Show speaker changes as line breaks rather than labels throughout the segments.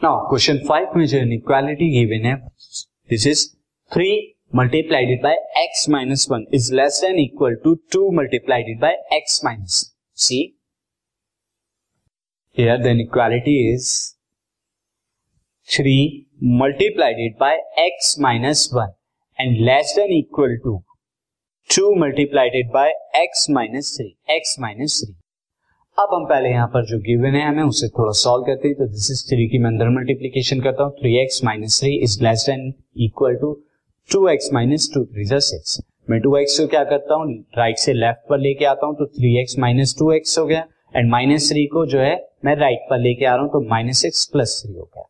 Now question five में जो inequality given है this is three multiplied by x minus one is less than equal to two multiplied by x minus c here the inequality is three multiplied by x minus one and less than equal to two multiplied by x minus three x minus three अब हम पहले यहाँ पर जो given है, हमें उसे थोड़ा सॉल्व करते हैं। तो दिस इज़ थ्री की मैं अंदर मल्टीप्लीकेशन करता हूँ। Three x minus three is less than equal to two x minus two three six मैं टू एक्स को क्या करता हूँ? राइट से लेफ़्ट पर लेके आता हूँ तो three x minus two x हो गया। एंड माइनस थ्री को जो है, मैं राइट पर लेके आ रहा हूँ तो माइनस एक्स प्लस थ्री हो गया।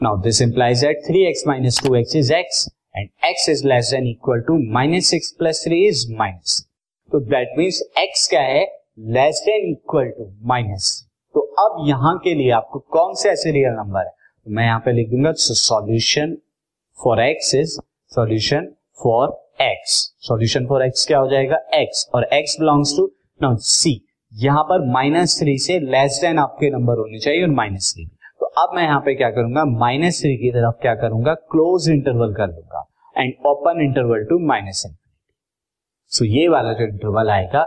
Now this implies that three x minus two x is x and x is less than equal to minus six plus three is minus तो दैट मीन्स एक्स क्या है? Less than equal to minus तो अब यहाँ के लिए आपको कौन से ऐसे रियल नंबर है? तो मैं यहाँ पे लिख दूँगा solution for x is solution for x solution for x क्या हो जाएगा? x. और x belongs to now c. यहाँ पर माइनस थ्री से लेस देन आपके नंबर होने चाहिए और माइनस थ्री तो अब मैं यहाँ पे क्या करूँगा? माइनस थ्री की तरफ़ क्या करूँगा? क्लोज इंटरवल कर दूँगा. And open interval two minus so ये वाला जो इंटरवल आएगा